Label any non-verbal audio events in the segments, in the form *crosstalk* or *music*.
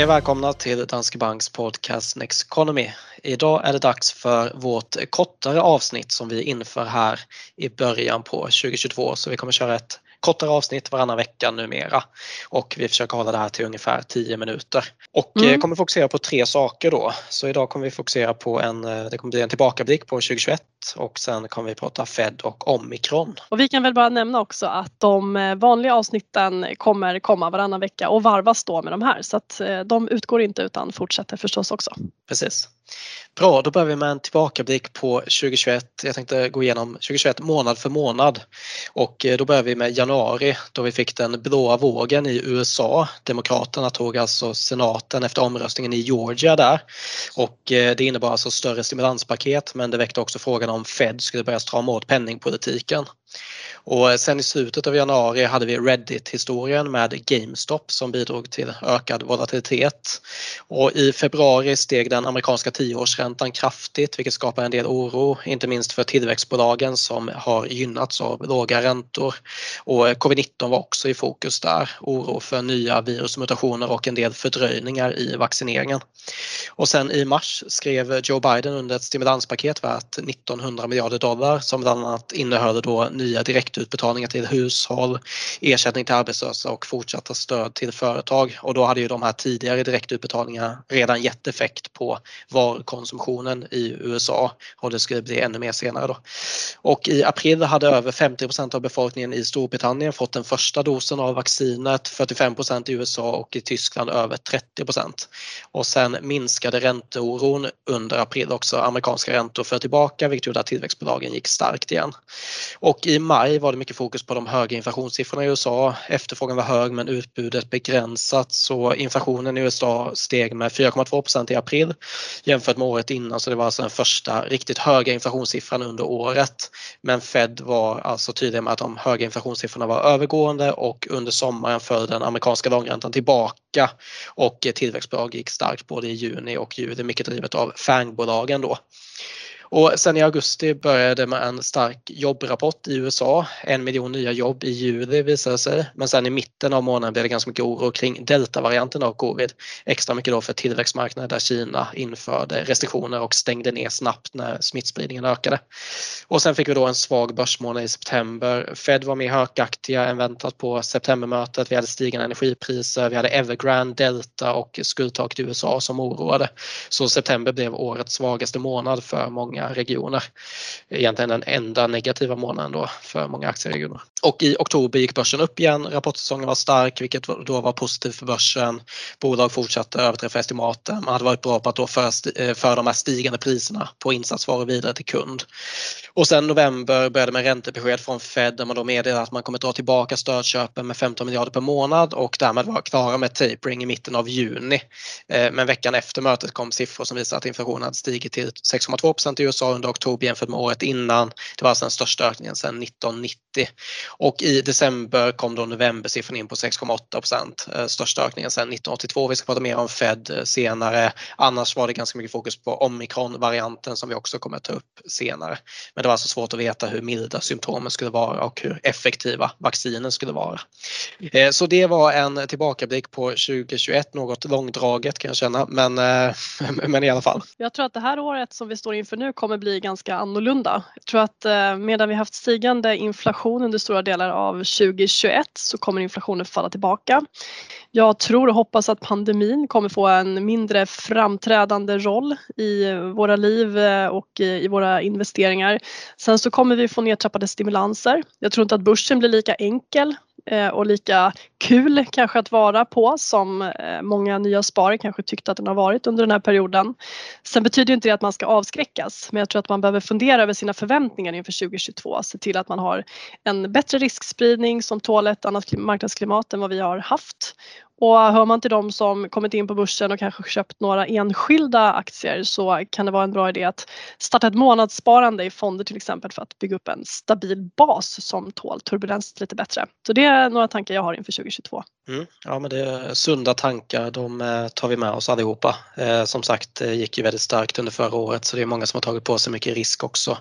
Hej och välkomna till Danske Banks podcast Next Economy. Idag är det dags för vårt kortare avsnitt som vi inför här i början på 2022 så vi kommer köra ett kortare avsnitt varannan vecka numera. Och vi försöker hålla det här till ungefär 10 minuter. Och eh, mm. kommer fokusera på tre saker då. Så idag kommer vi fokusera på en, eh, det kommer bli en tillbakablick på 2021 och sen kommer vi prata Fed och omikron. Och vi kan väl bara nämna också att de eh, vanliga avsnitten kommer komma varannan vecka och varvas då med de här så att de utgår inte utan fortsätter förstås också. Precis. Bra, då börjar vi med en tillbakablick på 2021. Jag tänkte gå igenom 2021 månad för månad och eh, då börjar vi med januari då vi fick den blåa vågen i USA. Demokraterna tog alltså senaten efter omröstningen i Georgia där och eh, det innebar alltså större stimulanspaket men det väckte också frågan om Fed skulle börja strama åt penningpolitiken. Och eh, sen i slutet av januari hade vi Reddit-historien med GameStop som bidrog till ökad volatilitet. Och i februari steg den amerikanska tioårsräntan kraftigt vilket skapar en del oro, inte minst för tillväxtbolagen som har gynnats av låga räntor. Och eh, covid-19 var också i fokus där, oro för nya virusmutationer och en del fördröjningar i vaccineringen. Och sen i mars skrev Joe Biden under ett stimulanspaket värt 1900 miljarder dollar som bland annat innehöll då nya direktutbetalningar till hushåll, ersättning till arbetslösa och fortsatta stöd till företag. Och då hade ju de här tidigare direktutbetalningarna redan gett effekt på varukonsumtionen i USA och det skulle bli ännu mer senare då. Och i april hade över 50% av befolkningen i Storbritannien fått den första dosen av vaccinet, 45% i USA och i Tyskland över 30% Och sen minskade ränteoron under april också. Amerikanska räntor föll tillbaka vilket gjorde att tillväxtbolagen gick starkt igen. Och i maj var det mycket fokus på de höga inflationssiffrorna i USA. Efterfrågan var hög men utbudet begränsat så inflationen i USA steg med 4,2% i april jämfört med året innan så det var alltså den första riktigt höga inflationssiffran under året. Men Fed var alltså tydliga med att de höga inflationssiffrorna var övergående och under sommaren föll den amerikanska långräntan tillbaka och tillväxtbolag gick starkt både i juni och juli mycket drivet av FANG-bolagen då. Och sen i augusti började med en stark jobbrapport i USA. En miljon nya jobb i juli visade sig. Men sen i mitten av månaden blev det ganska mycket oro kring deltavarianten av covid. Extra mycket då för tillväxtmarknader där Kina införde restriktioner och stängde ner snabbt när smittspridningen ökade. Och sen fick vi då en svag börsmånad i september. Fed var mer hökaktiga än väntat på septembermötet. Vi hade stigande energipriser, vi hade Evergrande, Delta och skuldtaket i USA som oroade. Så september blev årets svagaste månad för många många regioner. Egentligen den enda negativa månaden då för många aktieregioner. Och i oktober gick börsen upp igen. Rapportsäsongen var stark vilket då var positivt för börsen. Bolag fortsatte överträffa estimaten. Man hade varit bra på att då föra, eh, för de här stigande priserna på insatsvaror vidare till kund. Och sen november började med räntebesked från Fed där man då meddelade att man kommer dra tillbaka stödköpen med 15 miljarder per månad och därmed vara klara med tapering i mitten av juni. Eh, men veckan efter mötet kom siffror som visar att inflationen hade stigit till 6,2 i USA under oktober jämfört med året innan. Det var alltså den största ökningen sedan 1990 och i december kom då novembersiffran in på 6,8 procent. Eh, största ökningen sedan 1982. Vi ska prata mer om Fed senare. Annars var det ganska mycket fokus på omikron-varianten som vi också kommer att ta upp senare. Men det var alltså svårt att veta hur milda symptomen skulle vara och hur effektiva vaccinen skulle vara. Eh, så det var en tillbakablick på 2021, något långdraget kan jag känna, men, eh, *laughs* men i alla fall. Jag tror att det här året som vi står inför nu kommer bli ganska annorlunda. Jag tror att eh, medan vi haft stigande inflation under stora delar av 2021 så kommer inflationen falla tillbaka. Jag tror och hoppas att pandemin kommer få en mindre framträdande roll i våra liv eh, och i våra investeringar. Sen så kommer vi få nedtrappade stimulanser. Jag tror inte att börsen blir lika enkel Eh, och lika kul kanske att vara på som eh, många nya sparare kanske tyckte att den har varit under den här perioden. Sen betyder inte det att man ska avskräckas men jag tror att man behöver fundera över sina förväntningar inför 2022. Se till att man har en bättre riskspridning som tål ett annat marknadsklimat än vad vi har haft och hör man till de som kommit in på börsen och kanske köpt några enskilda aktier så kan det vara en bra idé att starta ett månadssparande i fonder till exempel för att bygga upp en stabil bas som tål turbulens lite bättre. Så det är några tankar jag har inför 2022. Mm, ja men det är sunda tankar, de eh, tar vi med oss allihopa. Eh, som sagt det gick ju väldigt starkt under förra året så det är många som har tagit på sig mycket risk också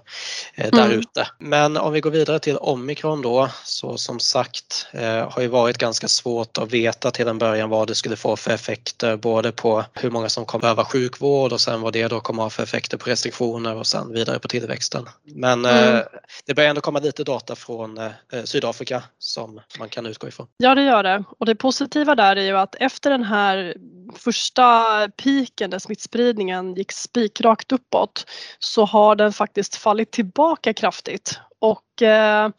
eh, där mm. ute. Men om vi går vidare till omikron då så som sagt har ju varit ganska svårt att veta till en början början vad det skulle få för effekter både på hur många som kommer behöva sjukvård och sen vad det då kommer ha för effekter på restriktioner och sen vidare på tillväxten. Men mm. eh, det börjar ändå komma lite data från eh, Sydafrika som man kan utgå ifrån. Ja det gör det och det positiva där är ju att efter den här första piken där smittspridningen gick spikrakt uppåt så har den faktiskt fallit tillbaka kraftigt och eh,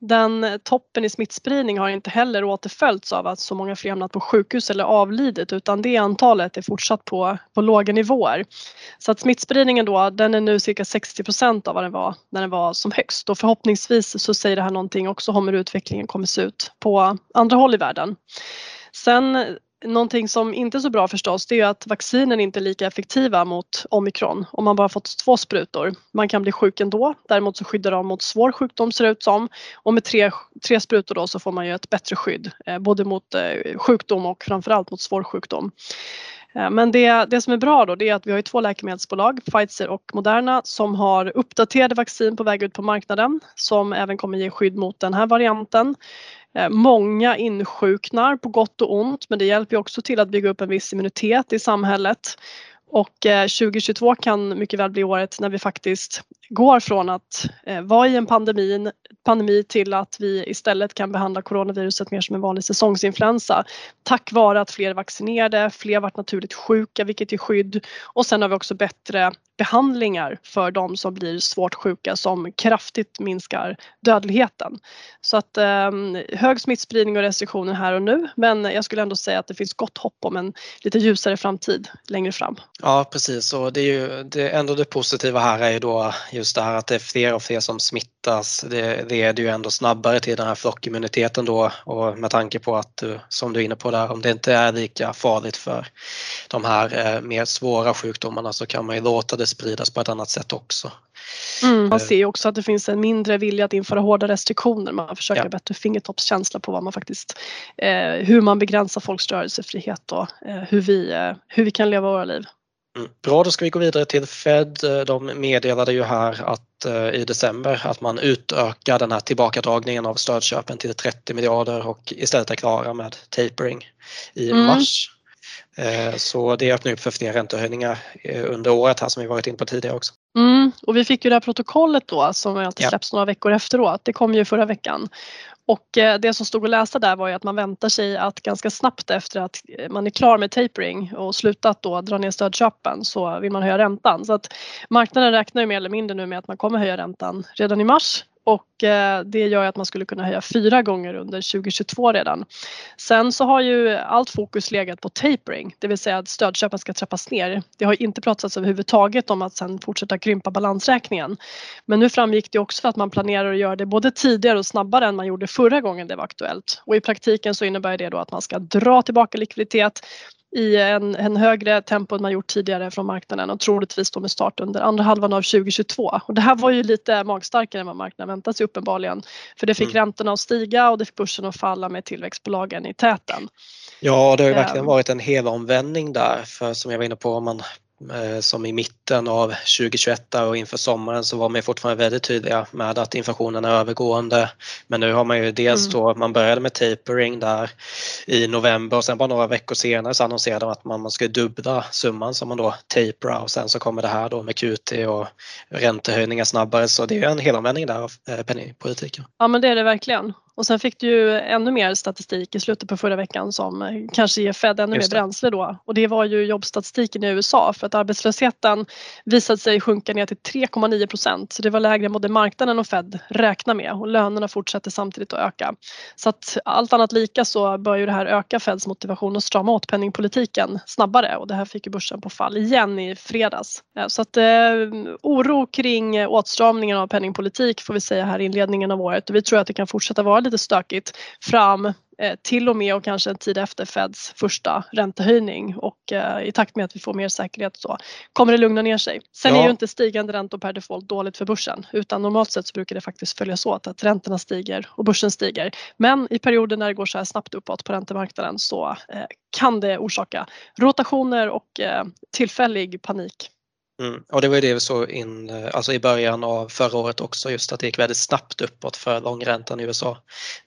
den toppen i smittspridning har inte heller återföljts av att så många fler hamnat på sjukhus eller avlidit utan det antalet är fortsatt på, på låga nivåer. Så att smittspridningen då den är nu cirka 60 procent av vad den var när den var som högst och förhoppningsvis så säger det här någonting också om hur utvecklingen kommer se ut på andra håll i världen. Sen Någonting som inte är så bra förstås det är att vaccinen inte är lika effektiva mot omikron om man bara fått två sprutor. Man kan bli sjuk ändå, däremot så skyddar de mot svår sjukdom ser det ut som och med tre, tre sprutor då så får man ju ett bättre skydd eh, både mot eh, sjukdom och framförallt mot svår sjukdom. Eh, men det, det som är bra då det är att vi har två läkemedelsbolag, Pfizer och Moderna, som har uppdaterade vaccin på väg ut på marknaden som även kommer ge skydd mot den här varianten. Eh, många insjuknar på gott och ont men det hjälper också till att bygga upp en viss immunitet i samhället. Och eh, 2022 kan mycket väl bli året när vi faktiskt går från att eh, vara i en pandemi, pandemi till att vi istället kan behandla coronaviruset mer som en vanlig säsongsinfluensa. Tack vare att fler är vaccinerade, fler varit naturligt sjuka vilket ger skydd och sen har vi också bättre behandlingar för de som blir svårt sjuka som kraftigt minskar dödligheten. Så att eh, hög smittspridning och restriktioner här och nu men jag skulle ändå säga att det finns gott hopp om en lite ljusare framtid längre fram. Ja precis och det är ju det, ändå det positiva här är ju då just det här att det är fler och fler som smittas. Det leder ju ändå snabbare till den här flockimmuniteten då och med tanke på att som du är inne på där om det inte är lika farligt för de här eh, mer svåra sjukdomarna så kan man ju låta det spridas på ett annat sätt också. Mm, man eh. ser också att det finns en mindre vilja att införa hårda restriktioner. Man försöker ja. bättre fingertoppskänsla på vad man faktiskt, eh, hur man begränsar folks rörelsefrihet och hur, vi, hur vi kan leva våra liv. Mm. Bra, då ska vi gå vidare till Fed. De meddelade ju här att eh, i december att man utökar den här tillbakadragningen av stödköpen till 30 miljarder och istället är klara med tapering i mm. mars. Eh, så det öppnar upp för fler räntehöjningar eh, under året här som vi varit inne på tidigare också. Mm, och vi fick ju det här protokollet då som alltid släpps ja. några veckor efteråt. Det kom ju förra veckan. Och eh, det som stod att läsa där var ju att man väntar sig att ganska snabbt efter att eh, man är klar med tapering och slutat då dra ner stödköpen så vill man höja räntan. Så att marknaden räknar ju mer eller mindre nu med att man kommer höja räntan redan i mars och eh, det gör att man skulle kunna höja fyra gånger under 2022 redan. Sen så har ju allt fokus legat på tapering, det vill säga att stödköpen ska trappas ner. Det har inte pratats överhuvudtaget om att sen fortsätta krympa balansräkningen. Men nu framgick det också att man planerar att göra det både tidigare och snabbare än man gjorde förra gången det var aktuellt. Och i praktiken så innebär det då att man ska dra tillbaka likviditet i en, en högre tempo än man gjort tidigare från marknaden och troligtvis då med start under andra halvan av 2022. Och det här var ju lite magstarkare än vad marknaden väntade sig uppenbarligen. För det fick mm. räntorna att stiga och det fick börsen att falla med tillväxtbolagen i täten. Ja, det har ju verkligen ehm. varit en helomvändning där för som jag var inne på om man som i mitten av 2021 och inför sommaren så var man fortfarande väldigt tydliga med att inflationen är övergående. Men nu har man ju dels mm. då, man började med tapering där i november och sen bara några veckor senare så annonserade man att man, man skulle dubbla summan som man då taperar och sen så kommer det här då med QT och räntehöjningar snabbare så det är en helomvändning där av eh, penningpolitiken. Ja men det är det verkligen. Och sen fick du ju ännu mer statistik i slutet på förra veckan som eh, kanske ger Fed ännu mer bränsle då. Och det var ju jobbstatistiken i USA för att arbetslösheten visade sig sjunka ner till 3,9 procent. Så det var lägre än både marknaden och Fed räknar med och lönerna fortsätter samtidigt att öka. Så att allt annat lika så bör ju det här öka Feds motivation att strama åt penningpolitiken snabbare och det här fick ju börsen på fall igen i fredags. Så att eh, oro kring åtstramningen av penningpolitik får vi säga här i inledningen av året och vi tror att det kan fortsätta vara lite stökigt fram eh, till och med och kanske en tid efter Feds första räntehöjning och eh, i takt med att vi får mer säkerhet så kommer det lugna ner sig. Sen ja. är ju inte stigande räntor per default dåligt för börsen utan normalt sett så brukar det faktiskt följas åt att räntorna stiger och börsen stiger. Men i perioder när det går så här snabbt uppåt på räntemarknaden så eh, kan det orsaka rotationer och tillfällig panik. Mm. Och det var ju det vi såg in, eh, alltså i början av förra året också, just att det gick väldigt snabbt uppåt för långräntan i USA.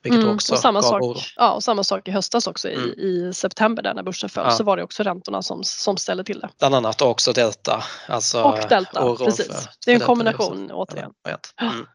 Vilket Mm, också och, samma gav sak, oro. ja, och samma sak i höstas också Mm. i, i september där när börsen föll Ja. så var det också räntorna som, som ställde till det. Bland annat också Delta. Alltså Och Delta, precis. för- det är en kombination återigen. Mm.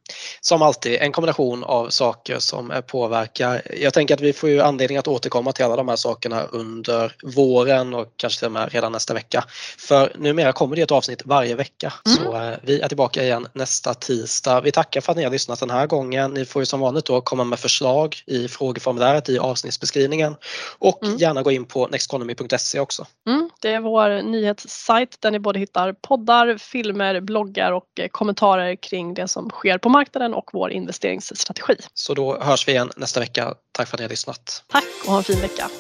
Som alltid, en kombination av saker som påverkar. Jag tänker att vi får ju anledning att återkomma till alla de här sakerna under våren och kanske till och med redan nästa vecka. För numera kommer det ett avsnitt varje vecka. Mm. Så eh, vi är tillbaka igen nästa tisdag. Vi tackar för att ni har lyssnat den här gången. Ni får ju som vanligt då komma med förslag i frågeformuläret i avsnittsbeskrivningen och Mm. gärna gå in på nexteconomy.se också. Mm, det är vår nyhetssajt där ni både hittar poddar, filmer, bloggar och eh, kommentarer kring det som sker på marknaden och vår investeringsstrategi. Så då hörs vi igen nästa vecka. Tack för att ni har lyssnat. Tack och ha en fin vecka!